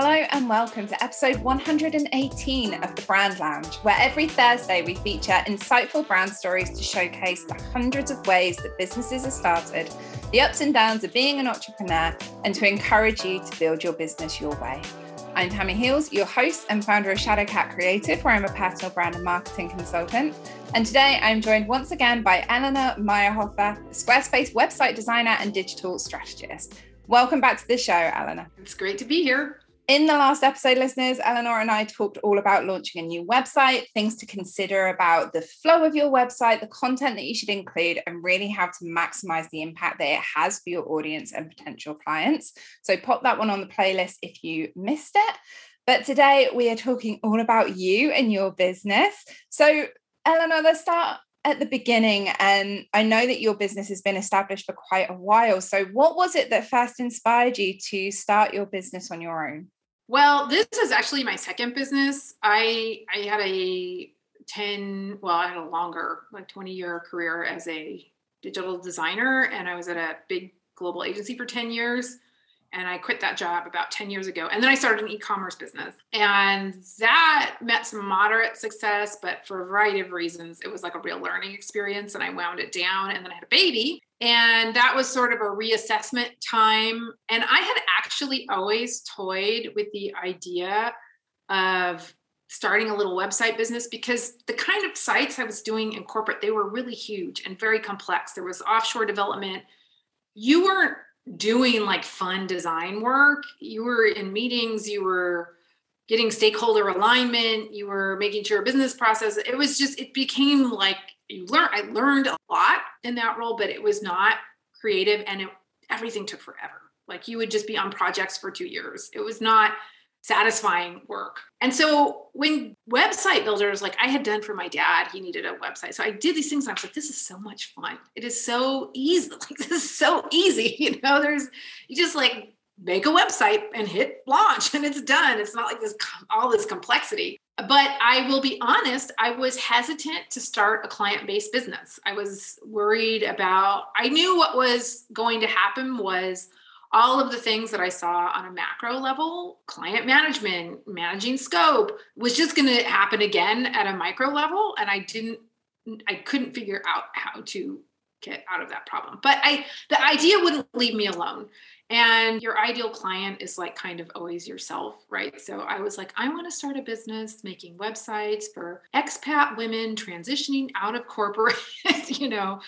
Hello and welcome to episode 118 of the Brand Lounge, where every Thursday we feature insightful brand stories to showcase the hundreds of ways that businesses are started, the ups and downs of being an entrepreneur, and to encourage you to build your business your way. I'm Tammi Heals, your host and founder of Shadowcat Creative, where I'm a personal brand and marketing consultant. And today I'm joined once again by Eleanor Mayrhofer, Squarespace website designer and digital strategist. Welcome back to the show, Eleanor. It's great to be here. In the last episode, listeners, Eleanor and I talked all about launching a new website, things to consider about the flow of your website, the content that you should include, and really how to maximize the impact that it has for your audience and potential clients. So, pop that one on the playlist if you missed it. But today we are talking all about you and your business. So, Eleanor, let's start at the beginning and i know that your business has been established for quite a while so what was it that first inspired you to start your business on your own well, this is actually my second business. I I had a 10, well, I had a longer, like 20 year career as a digital designer and I was at a big global agency for 10 years and I quit that job about 10 years ago. And then I started an e-commerce business. And that met some moderate success, but for a variety of reasons, it was like a real learning experience and I wound it down and then I had a baby. And that was sort of a reassessment time. And I had actually always toyed with the idea of starting a little website business because the kind of sites I was doing in corporate, they were really huge and very complex. There was offshore development. You weren't doing like fun design work. You were in meetings, you were getting stakeholder alignment, you were making sure business process. It was just, it became like you learn. I learned a lot in that role, but it was not creative and it, everything took forever. Like you would just be on projects for two years. It was not satisfying work. And so when website builders, like I had done for my dad, he needed a website. So I did these things. And I was like, this is so much fun. It is so easy. Like this is so easy. You know, there's you just like make a website and hit launch and it's done. It's not like this all this complexity. But I will be honest, I was hesitant to start a client-based business. I was worried about I knew what was going to happen was all of the things that I saw on a macro level, client management, managing scope, was just going to happen again at a micro level. And I didn't, I couldn't figure out how to get out of that problem. But I, the idea wouldn't leave me alone. And your ideal client is like kind of always yourself, right? So I was like, I want to start a business making websites for expat women transitioning out of corporate, you know,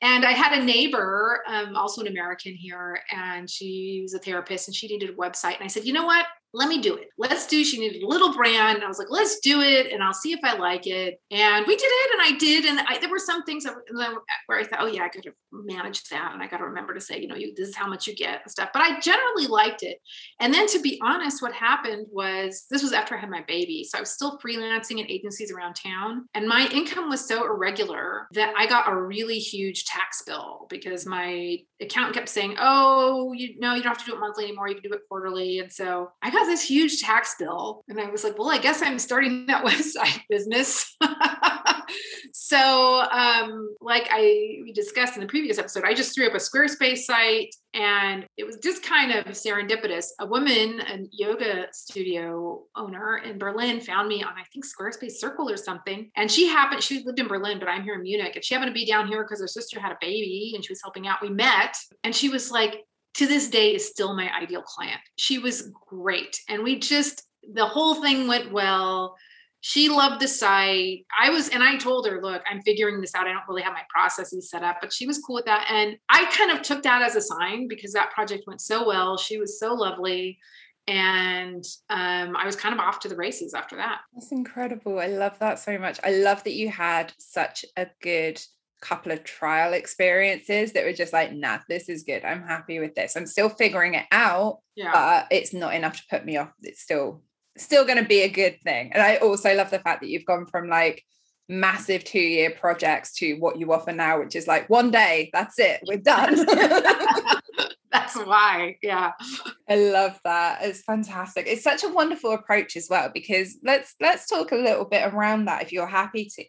and I had a neighbor, um, also an American here, and she was a therapist and she needed a website. And I said, you know what? Let me do it. Let's do. She needed a little brand. I was like, let's do it, and I'll see if I like it. And we did it, and I did. And I, there were some things where I thought, oh yeah, I got to manage that, and I got to remember to say, you know, you, this is how much you get and stuff. But I generally liked it. And then, to be honest, what happened was this was after I had my baby, so I was still freelancing in agencies around town, and my income was so irregular that I got a really huge tax bill because my accountant kept saying, oh, you know, you don't have to do it monthly anymore. You can do it quarterly. And so I got this huge tax bill. And I was like, well, I guess I'm starting that website business. so, um, like I we discussed in the previous episode, I just threw up a Squarespace site and it was just kind of serendipitous. A woman, a yoga studio owner in Berlin, found me on, I think, Squarespace Circle or something. And she happened, she lived in Berlin, but I'm here in Munich. And she happened to be down here because her sister had a baby and she was helping out. We met and she was like, to this day is still my ideal client. She was great. And we just, the whole thing went well. She loved the site. I was, and I told her, look, I'm figuring this out. I don't really have my processes set up, but she was cool with that. And I kind of took that as a sign because that project went so well. She was so lovely. And um, I was kind of off to the races after that. That's incredible. I love that so much. I love that you had such a good couple of trial experiences that were just like, nah, this is good. I'm happy with this. I'm still figuring it out, yeah. but it's not enough to put me off. It's still still going to be a good thing. And I also love the fact that you've gone from like massive two year projects to what you offer now, which is like one day, that's it, we're done. that's why. Yeah. I love that. It's fantastic. It's such a wonderful approach as well because let's let's talk a little bit around that if you're happy to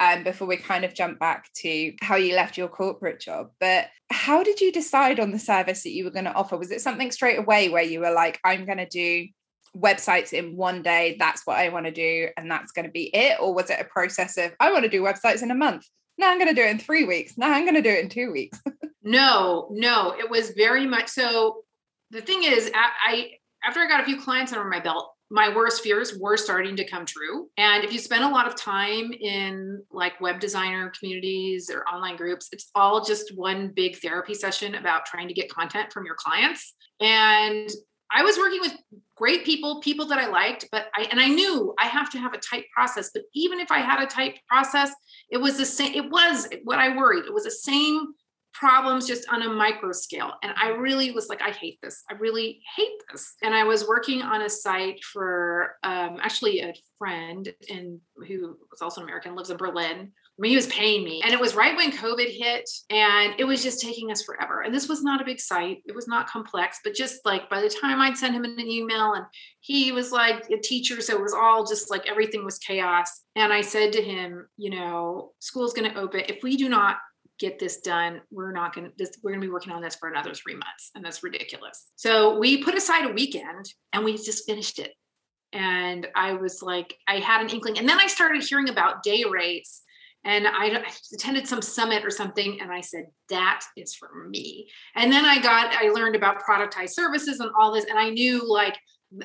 um, before we kind of jump back to how you left your corporate job. But how did you decide on the service that you were going to offer? Was it something straight away where you were like, I'm going to do websites in one day that's what i want to do and that's going to be it or was it a process of i want to do websites in a month now i'm going to do it in three weeks now i'm going to do it in two weeks no no it was very much so the thing is I, I after i got a few clients under my belt my worst fears were starting to come true. And if you spend a lot of time in like web designer communities or online groups, it's all just one big therapy session about trying to get content from your clients. And I was working with great people, people that I liked, but I and I knew I have to have a tight process. But even if I had a tight process, it was the same. It was what I worried. It was the same problems just on a micro scale. And I really was like, I hate this. I really hate this. And I was working on a site for um, actually a friend in who was also an American, lives in Berlin. I mean, he was paying me. And it was right when COVID hit and it was just taking us forever. And this was not a big site. It was not complex, but just like by the time I'd send him an email and he was like a teacher. So it was all just like everything was chaos. And I said to him, you know, school's going to open. If we do not get this done. We're not going to this we're going to be working on this for another 3 months and that's ridiculous. So we put aside a weekend and we just finished it. And I was like I had an inkling and then I started hearing about day rates and I attended some summit or something and I said that is for me. And then I got I learned about productized services and all this and I knew like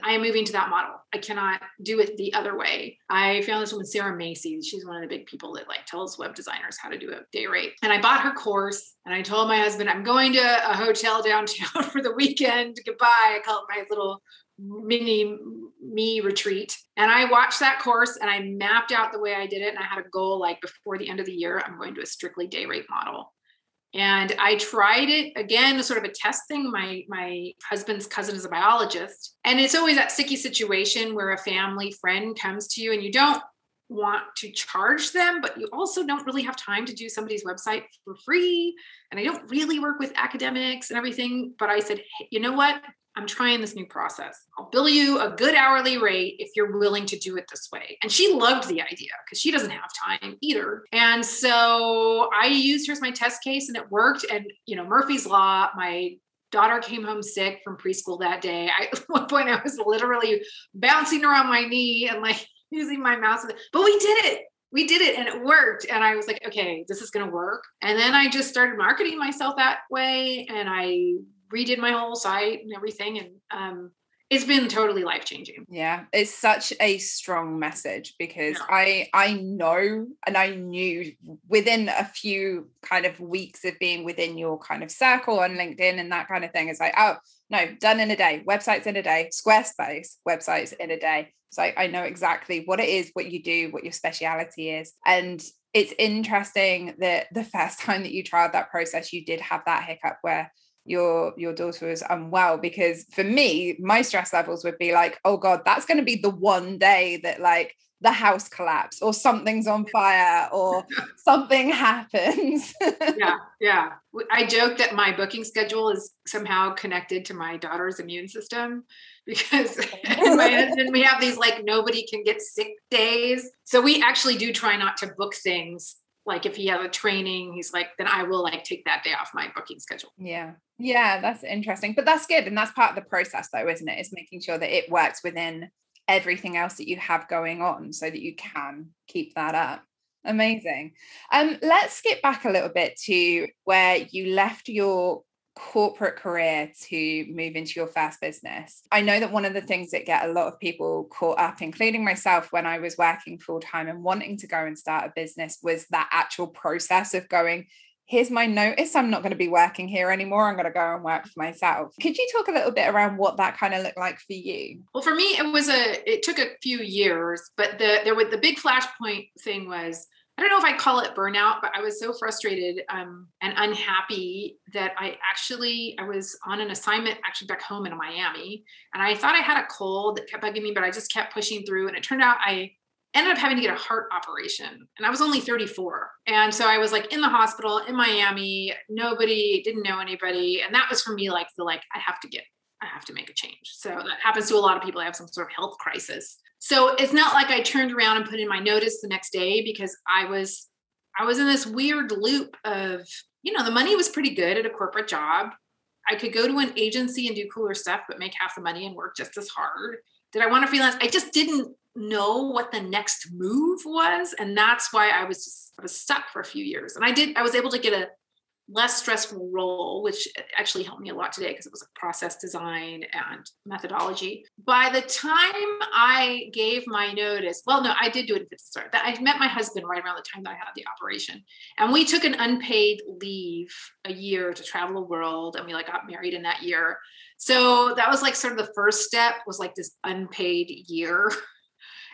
I am moving to that model. I cannot do it the other way. I found this woman, Sarah Masci. She's one of the big people that like tells web designers how to do a day rate. And I bought her course and I told my husband, I'm going to a hotel downtown for the weekend. Goodbye. I call it my little mini me retreat. And I watched that course and I mapped out the way I did it. And I had a goal like before the end of the year, I'm going to a strictly day rate model and i tried it again sort of a test thing my my husband's cousin is a biologist. And it's always that sticky situation where a family friend comes to you and you don't want to charge them but you also don't really have time to do somebody's website for free. And i don't really work with academics and everything but i said hey, you know what I'm trying this new process. I'll bill you a good hourly rate if you're willing to do it this way. And she loved the idea because she doesn't have time either. And so I used her as my test case and it worked. And, you know, Murphy's Law, my daughter came home sick from preschool that day. I, at one point, I was literally bouncing around my knee and like using my mouse. But we did it we did it and it worked and i was like okay this is going to work and then i just started marketing myself that way and i redid my whole site and everything and um it's been totally life changing yeah it's such a strong message because yeah. i i know and i knew within a few kind of weeks of being within your kind of circle on linkedin and that kind of thing it's like oh no done in a day websites in a day squarespace websites in a day. So I, I know exactly what it is what you do what your speciality is. And it's interesting that the first time that you tried that process you did have that hiccup where your your daughter was unwell because for me my stress levels would be like oh god that's going to be the one day that like the house collapse or something's on fire or something happens. Yeah yeah. I joke that my booking schedule is somehow connected to my daughter's immune system because my husband we have these like nobody can get sick days. So we actually do try not to book things like if he has a training he's like then i will like take that day off my booking schedule. Yeah. Yeah that's interesting but that's good and that's part of the process though isn't it? Is making sure that it works within everything else that you have going on so that you can keep that up. Amazing. Um let's skip back a little bit to where you left your corporate career to move into your first business. I know that one of the mm-hmm. things that get a lot of people caught up, including myself when I was working full time and wanting to go and start a business, was that actual process of going, here's my notice. I'm not going to be working here anymore. I'm going to go and work for myself. Could you talk a little bit around what that kind of looked like for you? Well, for me, it was a, it took a few years, but the, there was the big flashpoint thing was, I don't know if I call it burnout, but I was so frustrated um, and unhappy that I actually I was on an assignment actually back home in Miami, and I thought I had a cold that kept bugging me, but I just kept pushing through, and it turned out I ended up having to get a heart operation, and I was only 34, and so I was like in the hospital in Miami, nobody didn't know anybody, and that was for me like the like I have to get I have to make a change. So that happens to a lot of people. I have some sort of health crisis. So it's not like I turned around and put in my notice the next day because I was I was in this weird loop of, you know, the money was pretty good at a corporate job. I could go to an agency and do cooler stuff, but make half the money and work just as hard. Did I want to freelance? I just didn't know what the next move was. And that's why I was just, I was stuck for a few years. And I did, I was able to get a less stressful role, which actually helped me a lot today because it was like process design and methodology. By the time I gave my notice, well, no, I did do it at the start. I met my husband right around the time that I had the operation, and we took an unpaid leave a year to travel the world, and we like got married in that year. So that was like sort of the first step was like this unpaid year.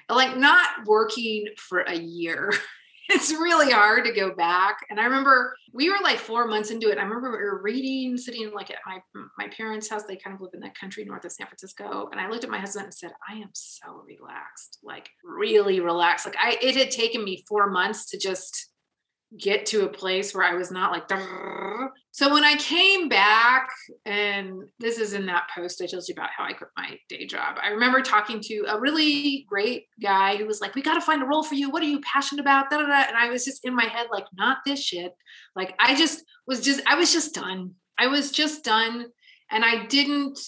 like not working for a year it's really hard to go back. And I remember we were like four months into it. I remember we were reading, sitting like at my my parents' house. They kind of live in the country north of San Francisco. And I looked at my husband and said, I am so relaxed, like really relaxed. Like I it had taken me four months to just get to a place where I was not like. So when I came back, and this is in that post I told you about how I quit my day job. I remember talking to a really great guy who was like, "We got to find a role for you. What are you passionate about?" Da, da, da. And I was just in my head like, "Not this shit." Like I just was just I was just done. I was just done, and I didn't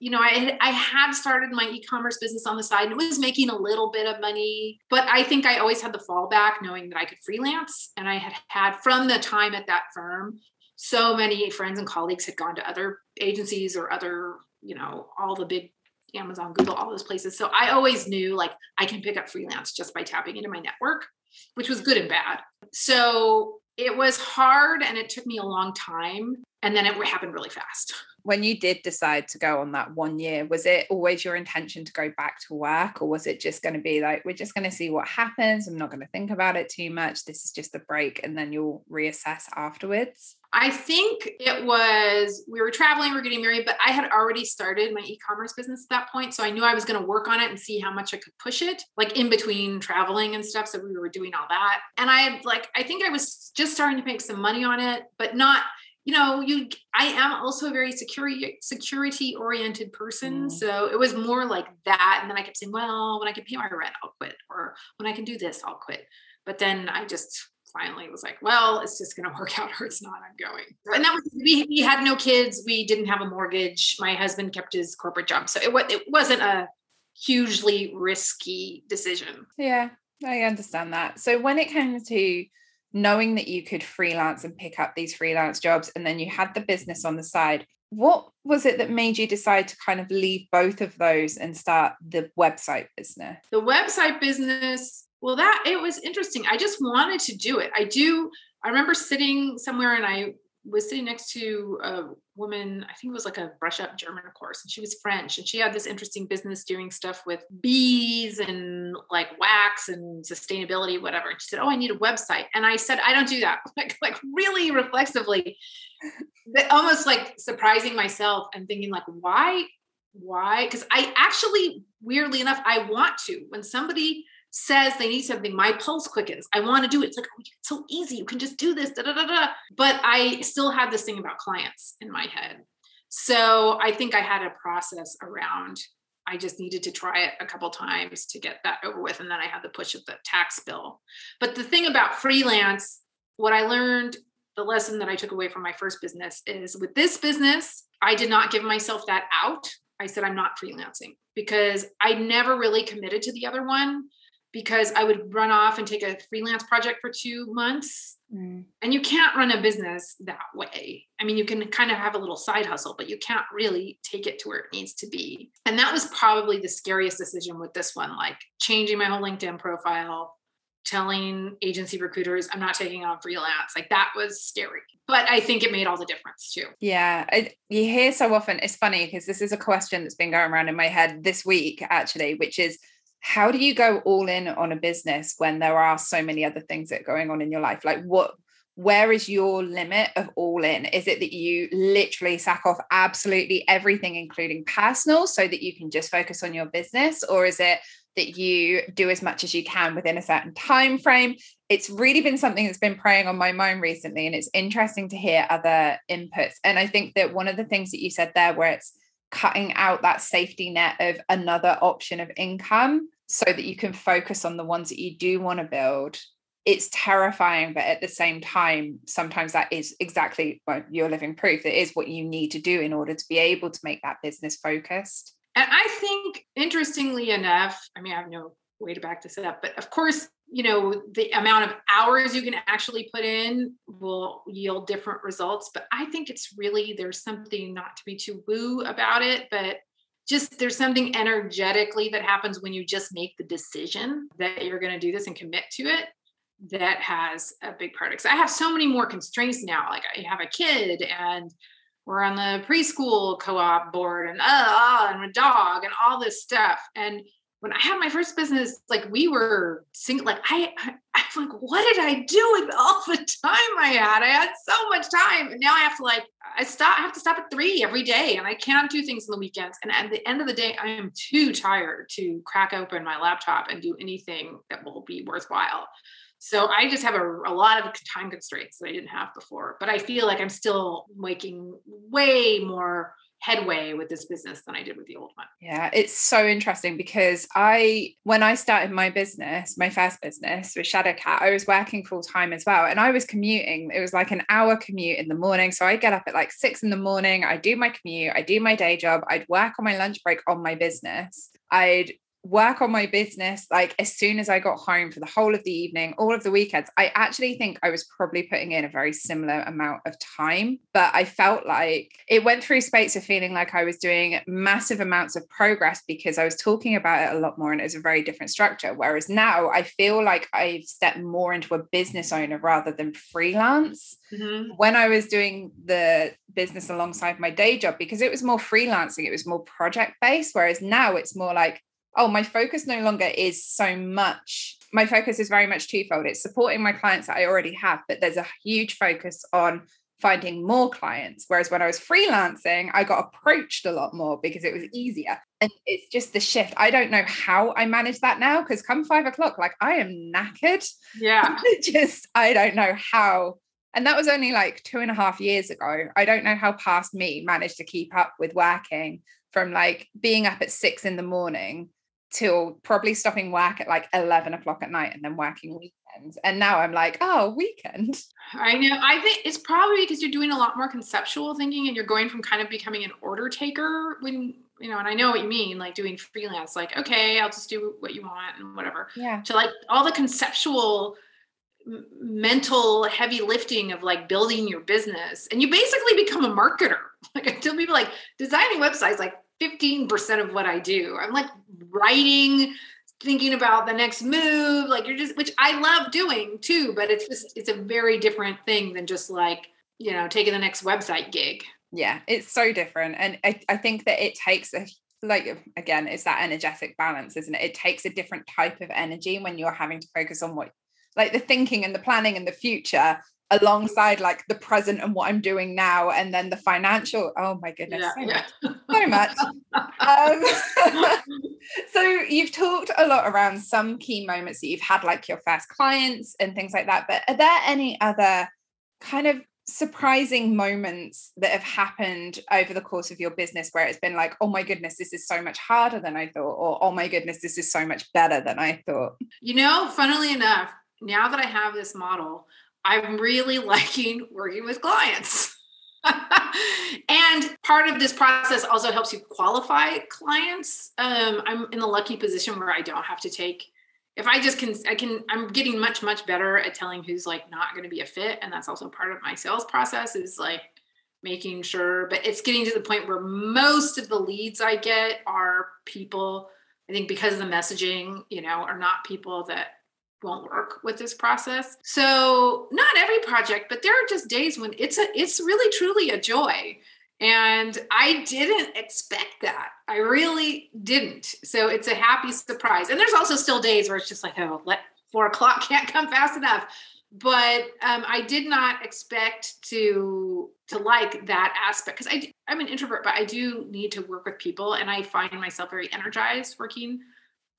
you know, I I had started my e-commerce business on the side and it was making a little bit of money, but I think I always had the fallback knowing that I could freelance and I had had from the time at that firm so many friends and colleagues had gone to other agencies or other, you know, all the big Amazon, Google, all those places. So I always knew like I can pick up freelance just by tapping into my network, which was good and bad. So it was hard and it took me a long time. And then it happened really fast when you did decide to go on that one year was it always your intention to go back to work or was it just going to be like we're just going to see what happens i'm not going to think about it too much this is just a break and then you'll reassess afterwards i think it was we were traveling we are getting married but i had already started my e-commerce business at that point so i knew i was going to work on it and see how much i could push it like in between traveling and stuff so we were doing all that. And i had like i think i was just starting to make some money on it but not you know you i am also a very security security oriented person mm. so it was more like that and then i kept saying well when i can pay my rent i'll quit or when i can do this i'll quit. But then i just finally was like well it's just going to work out or it's not i'm going. And that was we, we had no kids we didn't have a mortgage my husband kept his corporate job so it, it wasn't a hugely risky decision. Yeah i understand that. So when it came to knowing that you could freelance and pick up these freelance jobs and then you had the business on the side what was it that made you decide to kind of leave both of those and start the website business? The website business well that it was interesting. I just wanted to do it. I do i remember sitting somewhere and i was sitting next to a woman, I think it was like a brush up German course, and she was French, and she had this interesting business doing stuff with bees and like wax and sustainability, whatever. And she said, "Oh, I need a website," and I said, "I don't do that." Like, like really reflexively, almost like surprising myself and thinking like, "Why? Why?" Because I actually, weirdly enough, I want to. When somebody says they need something, my pulse quickens. I want to do it. It's like, oh, it's so easy. You can just do this. Da, da, da, da. But I still had this thing about clients in my head. So I think I had a process around, I just needed to try it a couple times to get that over with. And then I had the push of the tax bill. But the thing about freelance, what I learned, the lesson that I took away from my first business is with this business, I did not give myself that out. I said, I'm not freelancing because I never really committed to the other one because I would run off and take a freelance project for two months. Mm. And you can't run a business that way. I mean, you can kind of have a little side hustle, but you can't really take it to where it needs to be. And that was probably the scariest decision with this one, like changing my whole LinkedIn profile, telling agency recruiters I'm not taking on freelance. Like that was scary. But I think it made all the difference too. Yeah. I, you hear so often, it's funny because this is a question that's been going around in my head this week, actually, which is, how do you go all in on a business when there are so many other things that are going on in your life? Like what where is your limit of all in? Is it that you literally sack off absolutely everything including personal so that you can just focus on your business? Or is it that you do as much as you can within a certain time frame? It's really been something that's been preying on my mind recently and it's interesting to hear other inputs. And i think that one of the things that you said there where it's cutting out that safety net of another option of income so that you can focus on the ones that you do want to build. It's terrifying but at the same time sometimes that is exactly well, your living proof it is what you need to do in order to be able to make that business focused. And i think interestingly enough i mean i have no way to back this up but of course you know the amount of hours you can actually put in will yield different results but i think it's really there's something not to be too woo about it but just there's something energetically that happens when you just make the decision that you're going to do this and commit to it that has a big part because i have so many more constraints now like i have a kid and we're on the preschool co-op board and uh, uh and a dog and all this stuff and when I had my first business, like we were single, like I, I, I'm like, what did I do with all the time I had? I had so much time. And now I have to like, I stop, I have to stop at three every day and I can't do things on the weekends. And at the end of the day, I am too tired to crack open my laptop and do anything that will be worthwhile. So I just have a, a lot of time constraints that I didn't have before, but I feel like I'm still making way more headway with this business than I did with the old one. Yeah, it's so interesting because I, when I started my business, my first business with Shadowcat, I was working full time as well. And I was commuting. It was like an hour commute in the morning. So I get up at like six in the morning, I do my commute, I do my day job, I'd work on my lunch break on my business. I'd work on my business like as soon as I got home for the whole of the evening, all of the weekends. I actually think I was probably putting in a very similar amount of time, but I felt like it went through space of feeling like I was doing massive amounts of progress because I was talking about it a lot more and it was a very different structure. Whereas now I feel like I've stepped more into a business owner rather than freelance. Mm-hmm. When I was doing the business alongside my day job, because it was more freelancing, it was more project based. Whereas now it's more like, oh, my focus no longer is so much. My focus is very much twofold. It's supporting my clients that I already have, but there's a huge focus on finding more clients. Whereas when I was freelancing, I got approached a lot more because it was easier. And it's just the shift. I don't know how I manage that now because come five o'clock, like I am knackered. Yeah. just, I don't know how. And that was only like two and a half years ago. I don't know how past me managed to keep up with working from like being up at six in the morning till probably stopping work at like 11 o'clock at night and then working weekends. And now I'm like, oh, weekend. I know. I think it's probably because you're doing a lot more conceptual thinking and you're going from kind of becoming an order taker when, you know, and I know what you mean, like doing freelance, like, okay, I'll just do what you want and whatever. Yeah. To like all the conceptual mental heavy lifting of like building your business and you basically become a marketer like i tell people like designing websites like 15% of what I do. I'm like writing, thinking about the next move, like you're just, which I love doing too, but it's just, it's a very different thing than just like, you know, taking the next website gig. Yeah, it's so different. And I, I think that it takes a, like, again, it's that energetic balance, isn't it? It takes a different type of energy when you're having to focus on what, like the thinking and the planning and the future alongside like the present and what I'm doing now, and then the financial. Oh my goodness, yeah, so, yeah. Much, so much. Um, so you've talked a lot around some key moments that you've had, like your first clients and things like that. But are there any other kind of surprising moments that have happened over the course of your business where it's been like, oh my goodness, this is so much harder than I thought, or oh my goodness, this is so much better than I thought? You know, funnily enough, now that I have this model, I'm really liking working with clients. and part of this process also helps you qualify clients. Um, I'm in the lucky position where I don't have to take, if I just can, I can, I'm getting much, much better at telling who's like not going to be a fit. And that's also part of my sales process is like making sure, but it's getting to the point where most of the leads I get are people, I think because of the messaging, you know, are not people that won't work with this process. So not every project, but there are just days when it's a it's really truly a joy. And I didn't expect that. I really didn't. So it's a happy surprise. And there's also still days where it's just like, oh, let four o'clock can't come fast enough. But um, I did not expect to to like that aspect because I I'm an introvert, but I do need to work with people, and I find myself very energized working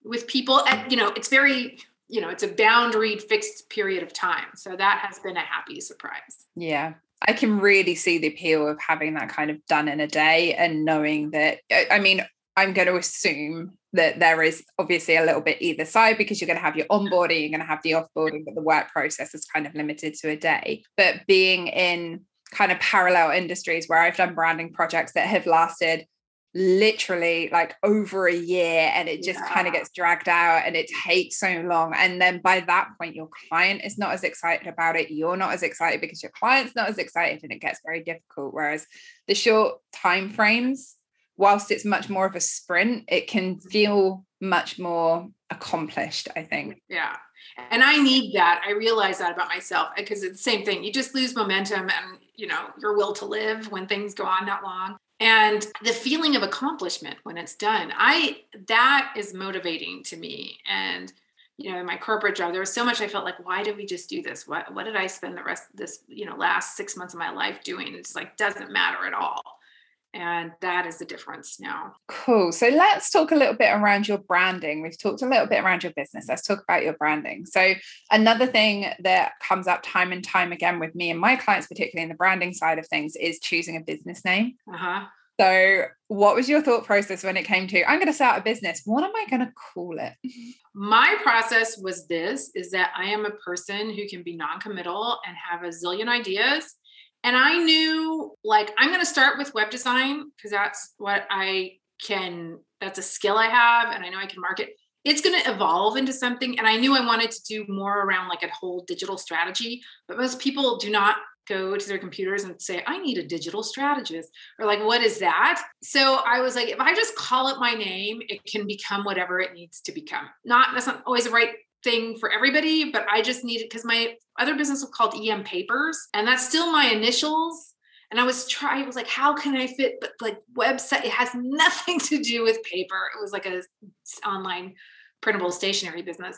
with people. And you know, it's very you know it's a boundaried fixed period of time. So that has been a happy surprise. Yeah. I can really see the appeal of having that kind of done in a day and knowing that i mean I'm going to assume that there is obviously a little bit either side because you're going to have your onboarding, you're going to have the offboarding, but the work process is kind of limited to a day. But being in kind of parallel industries where I've done branding projects that have lasted literally like over a year and it just yeah. kind of gets dragged out and it takes so long and then by that point your client is not as excited about it you're not as excited because your client's not as excited and it gets very difficult whereas the short time frames whilst it's much more of a sprint, it can mm-hmm. feel much more accomplished, I think. Yeah. And I need that. I realize that about myself because it's the same thing. You just lose momentum and, you know, your will to live when things go on that long. And the feeling of accomplishment when it's done. I that is motivating to me. And you know, in my corporate job, there was so much I felt like, why did we just do this? What what did I spend the rest of this, you know, last six months of my life doing? It's like doesn't matter at all and that is the difference now. Cool. So let's talk a little bit around your branding. We've talked a little bit around your business. Let's talk about your branding. So, another thing that comes up time and time again with me and my clients, particularly in the branding side of things, is choosing a business name. Uh-huh. So, what was your thought process when it came to I'm going to start a business? What am I going to call it? My process was this is that I am a person who can be non-committal and have a zillion ideas and I knew like I'm going to start with web design because that's what I can, that's a skill I have and I know I can market. It's going to evolve into something. And I knew I wanted to do more around like a whole digital strategy, but most people do not go to their computers and say, I need a digital strategist, or like, what is that? So I was like, if I just call it my name, it can become whatever it needs to become. Not that's not always the right thing for everybody, but I just needed because my other business was called EM Papers, and that's still my initials. And I was trying, I was like, how can I fit? But like website, it has nothing to do with paper. It was like a online printable stationery business.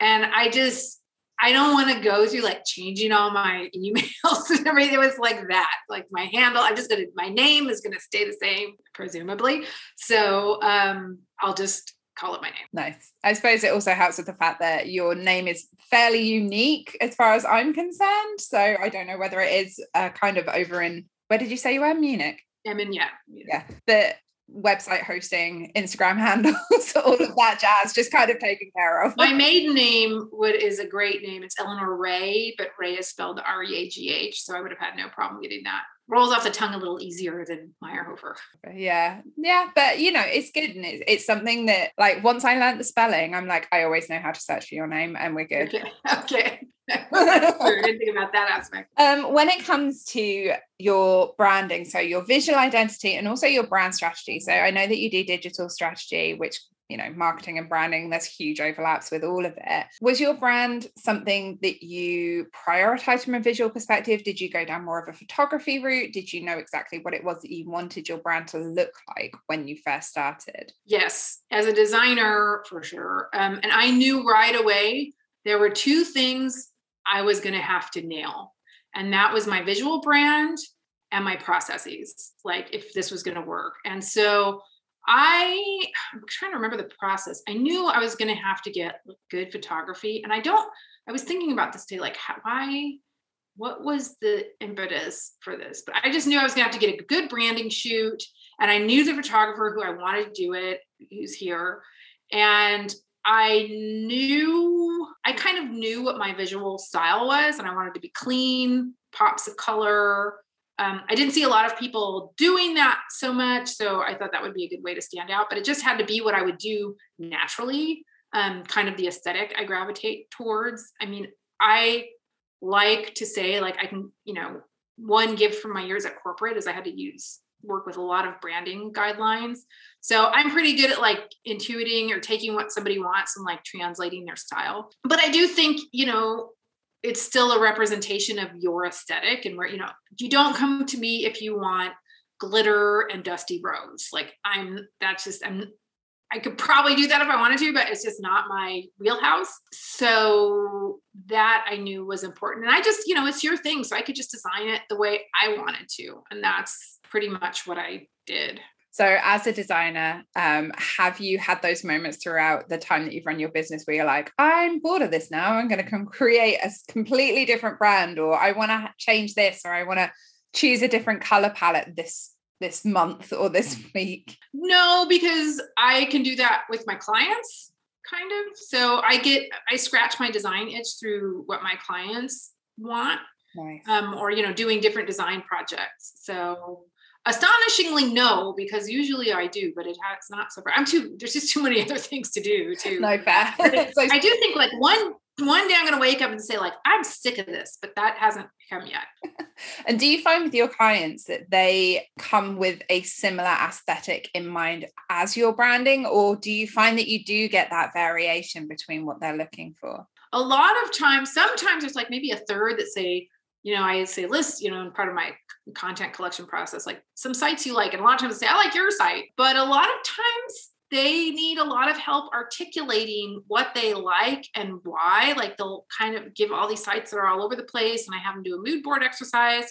And I just, I don't want to go through like changing all my emails and everything. It was like that, like my handle. I'm just gonna, my name is gonna stay the same, presumably. So um, I'll just call it my name. Nice. I suppose it also helps with the fact that your name is fairly unique as far as I'm concerned. So I don't know whether it is uh, kind of over in where did you say you were? Munich. I'm in yeah. Yeah. The website hosting, Instagram handles, all of that jazz, just kind of taken care of. My maiden name would is a great name. It's Eleanor Ray, but Ray is spelled R E A G H. So I would have had no problem getting that rolls off the tongue a little easier than Mayrhofer. Yeah. Yeah. But you know, it's good. And it's, it's something that like once I learned the spelling, I'm like, I always know how to search for your name and we're good. Okay. okay. I didn't think about that aspect. Um, when it comes to your branding, so your visual identity and also your brand strategy. So I know that you do digital strategy, which you know marketing and branding there's huge overlaps with all of it. Was your brand something that you prioritized from a visual perspective? Did you go down more of a photography route? Did you know exactly what it was that you wanted your brand to look like when you first started? Yes as a designer for sure. Um, and i knew right away there were two things i was going to have to nail and that was my visual brand and my processes like if this was going to work. And so I I'm trying to remember the process. I knew I was going to have to get good photography, and I don't. I was thinking about this day, like how, why, what was the impetus for this? But I just knew I was going to have to get a good branding shoot, and I knew the photographer who I wanted to do it, who's here, and I knew I kind of knew what my visual style was, and I wanted to be clean, pops of color, um, I didn't see a lot of people doing that so much. So I thought that would be a good way to stand out, but it just had to be what I would do naturally, um, kind of the aesthetic I gravitate towards. I mean, I like to say, like, I can, you know, one gift from my years at corporate is I had to use work with a lot of branding guidelines. So I'm pretty good at like intuiting or taking what somebody wants and like translating their style. But I do think, you know, it's still a representation of your aesthetic and where you know you don't come to me if you want glitter and dusty roads like i'm that's just i'm i could probably do that if i wanted to but it's just not my wheelhouse. So that i knew was important. And i just you know it's your thing so i could just design it the way i wanted to and that's pretty much what i did so, as a designer, um, have you had those moments throughout the time that you've run your business where you're like, I'm bored of this now. I'm going to come create a completely different brand, or I want to change this, or I want to choose a different color palette this this month or this week? No, because I can do that with my clients kind of. So I get I scratch my design itch through what my clients want. Nice. Um, or you know, doing different design projects. So astonishingly no, because usually I do, but it has not so far. I'm too there's just too many other things to do too. No fair. so I do think like one one day I'm gonna wake up and say, like, I'm sick of this, but that hasn't come yet. and do you find with your clients that they come with a similar aesthetic in mind as your branding, or do you find that you do get that variation between what they're looking for? A lot of times, sometimes there's like maybe a third that say, you know, I say list, you know, in part of my content collection process, like some sites you like, and a lot of times I say, I like your site. But a lot of times they need a lot of help articulating what they like and why. Like they'll kind of give all these sites that are all over the place, and I have them do a mood board exercise.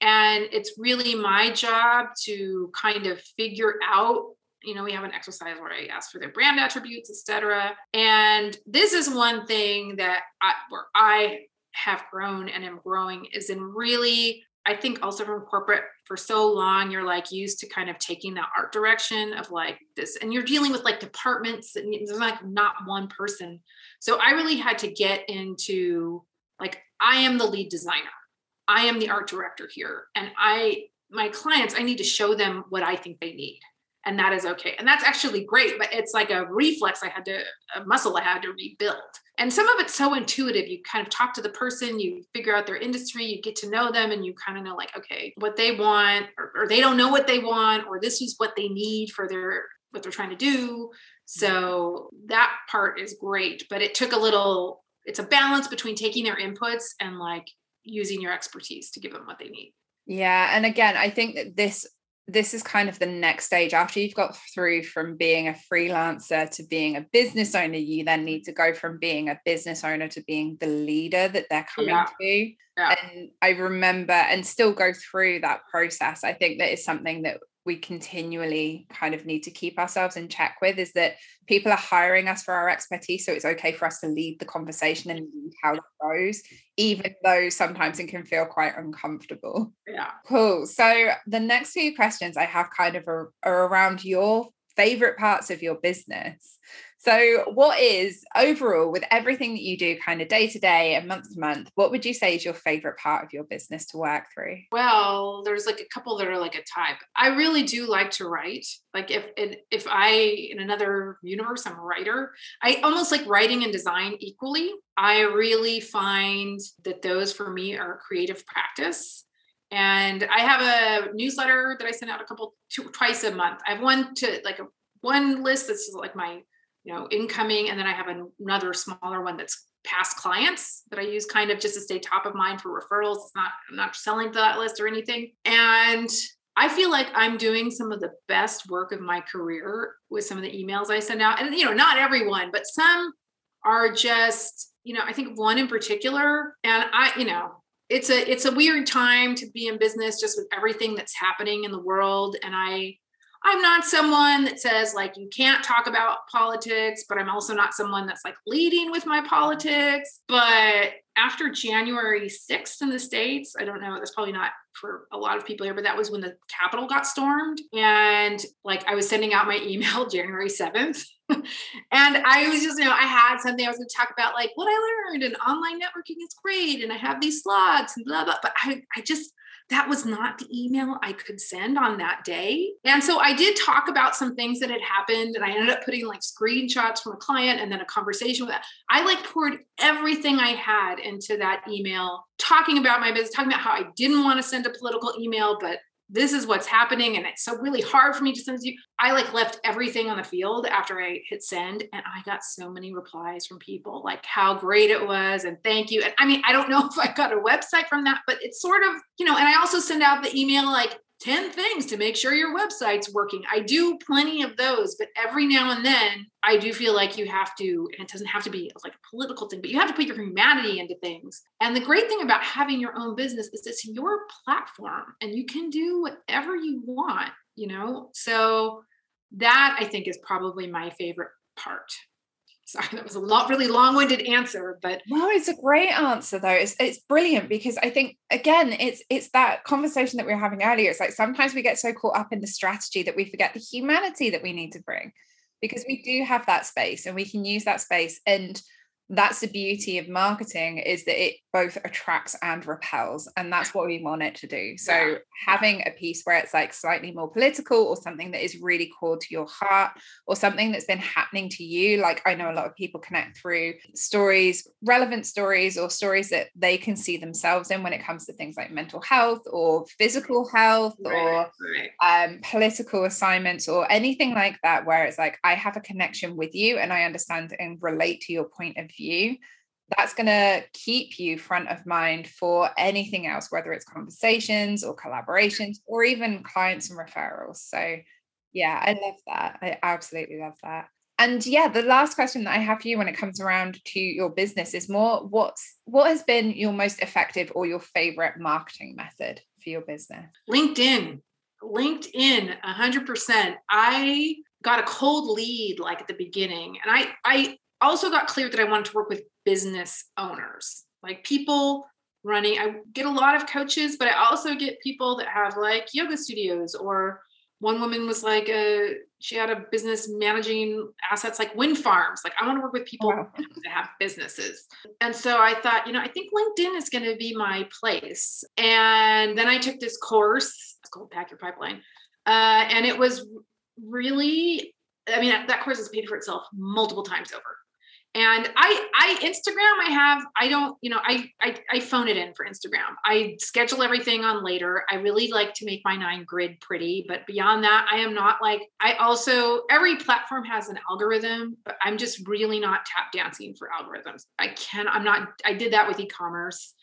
And it's really my job to kind of figure out. You know, we have an exercise where I ask for their brand attributes, etc. And this is one thing that I, where I have grown and am growing is in really I think also from corporate for so long, you're like used to kind of taking that art direction of like this, and you're dealing with like departments and there's like not one person. So I really had to get into like, I am the lead designer. I am the art director here. And I, my clients, I need to show them what I think they need and that is okay. And that's actually great, but it's like a reflex I had to, a muscle I had to rebuild. And some of it's so intuitive. You kind of talk to the person, you figure out their industry, you get to know them, and you kind of know, like, okay, what they want, or, or they don't know what they want, or this is what they need for their what they're trying to do. So that part is great, but it took a little, it's a balance between taking their inputs and like using your expertise to give them what they need. Yeah. And again, I think that this this is kind of the next stage after you've got through from being a freelancer to being a business owner you then need to go from being a business owner to being the leader that they're coming yeah. to yeah. and i remember and still go through that process i think that is something that we continually kind of need to keep ourselves in check with is that people are hiring us for our expertise. So it's okay for us to lead the conversation and lead how it goes, even though sometimes it can feel quite uncomfortable. Yeah. Cool. So the next few questions I have kind of are, are around your favorite parts of your business. So, what is overall, with everything that you do kind of day to day and month to month, what would you say is your favorite part of your business to work through? Well, there's like a couple that are like a type. I really do like to write. Like if if I in another universe, I'm a writer. I almost like writing and design equally. I really find that those for me are creative practice. And I have a newsletter that I send out a couple two, twice a month. I have one to like a one list that's like my you know incoming and then i have another smaller one that's past clients that i use kind of just to stay top of mind for referrals. It's not i'm not selling to that list or anything. And i feel like i'm doing some of the best work of my career with some of the emails i send out. And you know not everyone but some are just you know i think one in particular and i you know it's a it's a weird time to be in business just with everything that's happening in the world. And i I'm not someone that says like you can't talk about politics, but I'm also not someone that's like leading with my politics. But after January 6th in the States, I don't know, that's probably not for a lot of people here, but that was when the Capitol got stormed. And like I was sending out my email January 7th. and I was just, you know, I had something I was going to talk about, like what I learned and online networking is great. And I have these slots and blah, blah. But I, I just, that was not the email I could send on that day. And so I did talk about some things that had happened and I ended up putting like screenshots from a client and then a conversation with that. I like poured everything I had into that email, talking about my business, talking about how I didn't want to send a political email, but this is what's happening and it's so really hard for me to send you. I like left everything on the field after i hit send and i got so many replies from people like how great it was and thank you and i mean i don't know if i got a website from that but it's sort of you know and i also send out the email like 10 things to make sure your website's working. I do plenty of those, but every now and then I do feel like you have to, and it doesn't have to be like a political thing, but you have to put your humanity into things. And the great thing about having your own business is it's your platform and you can do whatever you want, you know? So that I think is probably my favorite part. Sorry, that was a lot really long-winded answer, but no, it's a great answer though. It's it's brilliant because I think again, it's it's that conversation that we were having earlier. It's like sometimes we get so caught up in the strategy that we forget the humanity that we need to bring because we do have that space and we can use that space and that's the beauty of marketing is that it both attracts and repels and that's what we want it to do so yeah. having a piece where it's like slightly more political or something that is really core to your heart or something that's been happening to you like i know a lot of people connect through stories relevant stories or stories that they can see themselves in when it comes to things like mental health or physical health right, or right. Um, political assignments or anything like that where it's like i have a connection with you and i understand and relate to your point of view that's going to keep you front of mind for anything else whether it's conversations or collaborations or even clients and referrals. So yeah i love that. I absolutely love that. And yeah the last question that i have for you when it comes around to your business is more what's what has been your most effective or your favorite marketing method for your business? Linkedin. Linkedin 100% i got a cold lead like at the beginning and i i also got clear that I wanted to work with business owners, like people running. I get a lot of coaches, but I also get people that have like yoga studios or one woman was like a uh, she had a business managing assets like wind farms like i want to work with people wow. that have businesses and so i thought you know i think linkedin is going to be my place and then i took this course it's called pack your pipeline uh, and it was really i mean that course has paid for itself multiple times over and i i instagram i have i don't you know I, I i phone it in for instagram. I schedule everything on later. I really like to make my nine grid pretty but beyond that i am not like i also every platform has an algorithm but i'm just really not tap dancing for algorithms. I can i'm not i did that with e-commerce.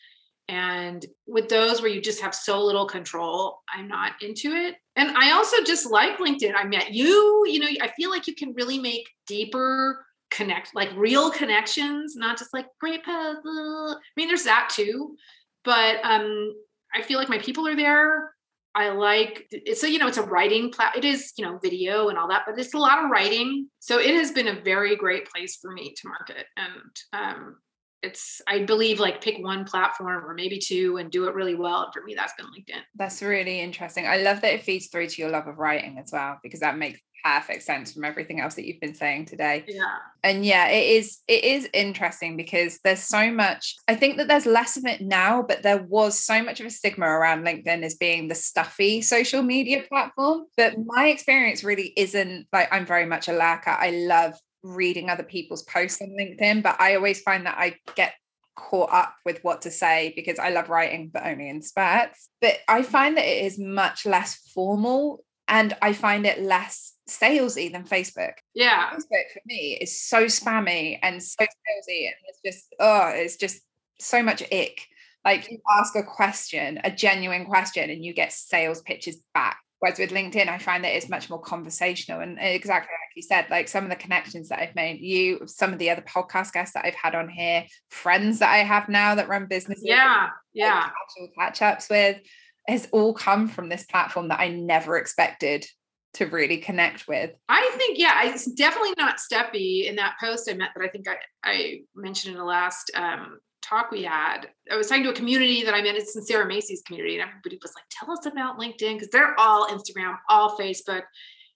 And with those where you just have so little control i'm not into it. And i also just like linkedin. I met you you know i feel like you can really make deeper connect like real connections not just like great post i mean there's that too but um i feel like my people are there. I like it's a you know it's a writing plat it is you know video and all that but it's a lot of writing. So it has been a very great place for me to market and um it's i believe like pick one platform or maybe two and do it really well and for me that's been linkedin. That's really interesting. I love that it feeds through to your love of writing as well because that makes perfect sense from everything else that you've been saying today. Yeah. And yeah, it is it is interesting because there's so much I think that there's less of it now, but there was so much of a stigma around LinkedIn as being the stuffy social media platform. But my experience really isn't like I'm very much a lurker. I love reading other people's posts on LinkedIn, but I always find that I get caught up with what to say because I love writing, but only in spurts. But I find that it is much less formal and I find it less salesy than Facebook. Yeah. Facebook for me is so spammy and so salesy. And it's just, oh, it's just so much ick. Like you ask a question, a genuine question, and you get sales pitches back. Whereas with LinkedIn, I find that it's much more conversational. And exactly like you said, like some of the connections that I've made, you, some of the other podcast guests that I've had on here, friends that I have now that run businesses. Yeah. Yeah. Actual catch ups with has all come from this platform that I never expected to really connect with. I think, yeah, it's definitely not Steffi in that post I met that I think I, I mentioned in the last um, talk we had. I was talking to a community that I met. It's in Sarah Masci's community, and everybody was like, "Tell us about LinkedIn," because they're all Instagram, all Facebook.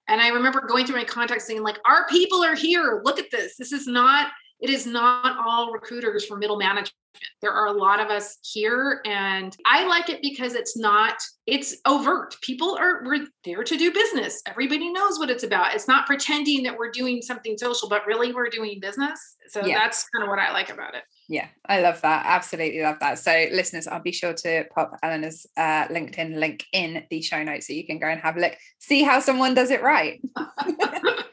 And I remember going through my contacts saying, like, "Our people are here. Look at this. This is not. It is not all recruiters for middle management. There are a lot of us here, and I like it because it's not, it's overt. People are, we're there to do business. Everybody knows what it's about. It's not pretending that we're doing something social, but really we're doing business. So yeah. that's kind of what I like about it. Yeah, I love that. Absolutely love that. So, listeners, I'll be sure to pop Eleanor's uh, LinkedIn link in the show notes so you can go and have a look, see how someone does it right.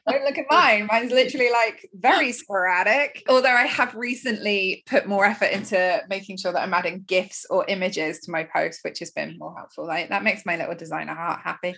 Don't look at mine. Mine's literally like very sporadic. Although I have recently put more effort into making sure that I'm adding GIFs or images to my posts, which has been more helpful. Like that makes my little designer heart happy.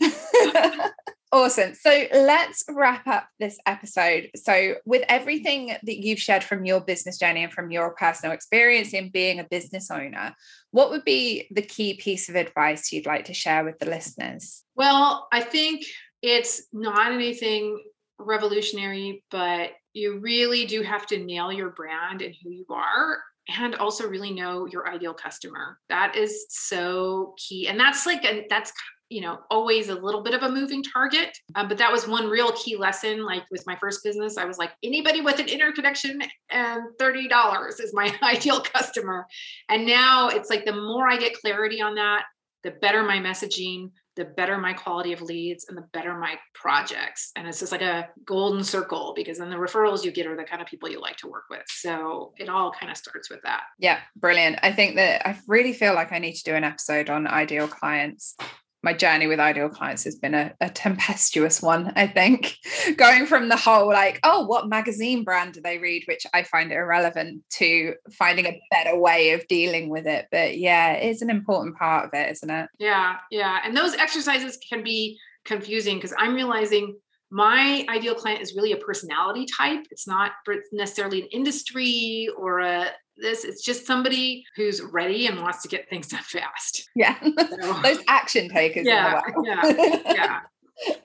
Awesome. So let's wrap up this episode. So, with everything that you've shared from your business journey and from your personal experience in being a business owner, what would be the key piece of advice you'd like to share with the listeners? Well, I think it's not anything revolutionary, but you really do have to nail your brand and who you are and also really know your ideal customer. That is so key. And that's like, a, that's, you know, always a little bit of a moving target. Uh, but that was one real key lesson. Like with my first business, I was like, anybody with an interconnection and $30 is my ideal customer. And now it's like the more I get clarity on that, the better my messaging, the better my quality of leads and the better my projects. And it's just like a golden circle because then the referrals you get are the kind of people you like to work with. So it all kind of starts with that. Yeah, brilliant. I think that I really feel like I need to do an episode on ideal clients my journey with ideal clients has been a, a, tempestuous one i think. Going from the whole like oh what magazine brand do they read? which i find irrelevant to finding a better way of dealing with it. But yeah it's an important part of it isn't it? Yeah yeah. And those exercises can be confusing because i'm realizing my ideal client is really a personality type it's not necessarily an industry or a this. It's just somebody who's ready and wants to get things done fast. Yeah. So, Those action takers. Yeah. Yeah. yeah.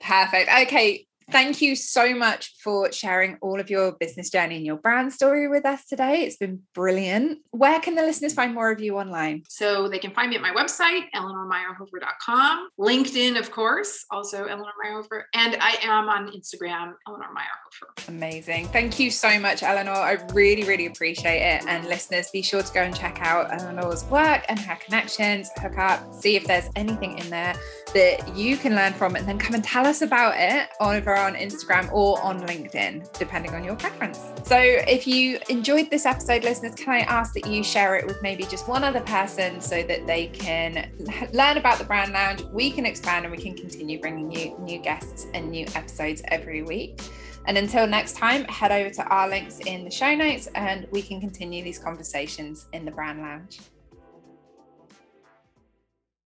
Perfect. Okay. Thank you so much for sharing all of your business journey and your brand story with us today. It's been brilliant. Where can the listeners find more of you online? So they can find me at my website, eleanormayrhofer.com, LinkedIn, of course, also Eleanor Mayrhofer, and I am on Instagram, Eleanor Mayrhofer. Amazing. Thank you so much, Eleanor. I really, really appreciate it. And listeners, be sure to go and check out Eleanor's work and her connections, hook up, see if there's anything in there that you can learn from, and then come and tell us about it over on Instagram or on LinkedIn, depending on your preference. So, if you enjoyed this episode, listeners, can I ask that you share it with maybe just one other person so that they can learn about the Brand Lounge? We can expand and we can continue bringing you new guests and new episodes every week. And until next time, head over to our links in the show notes and we can continue these conversations in the Brand Lounge.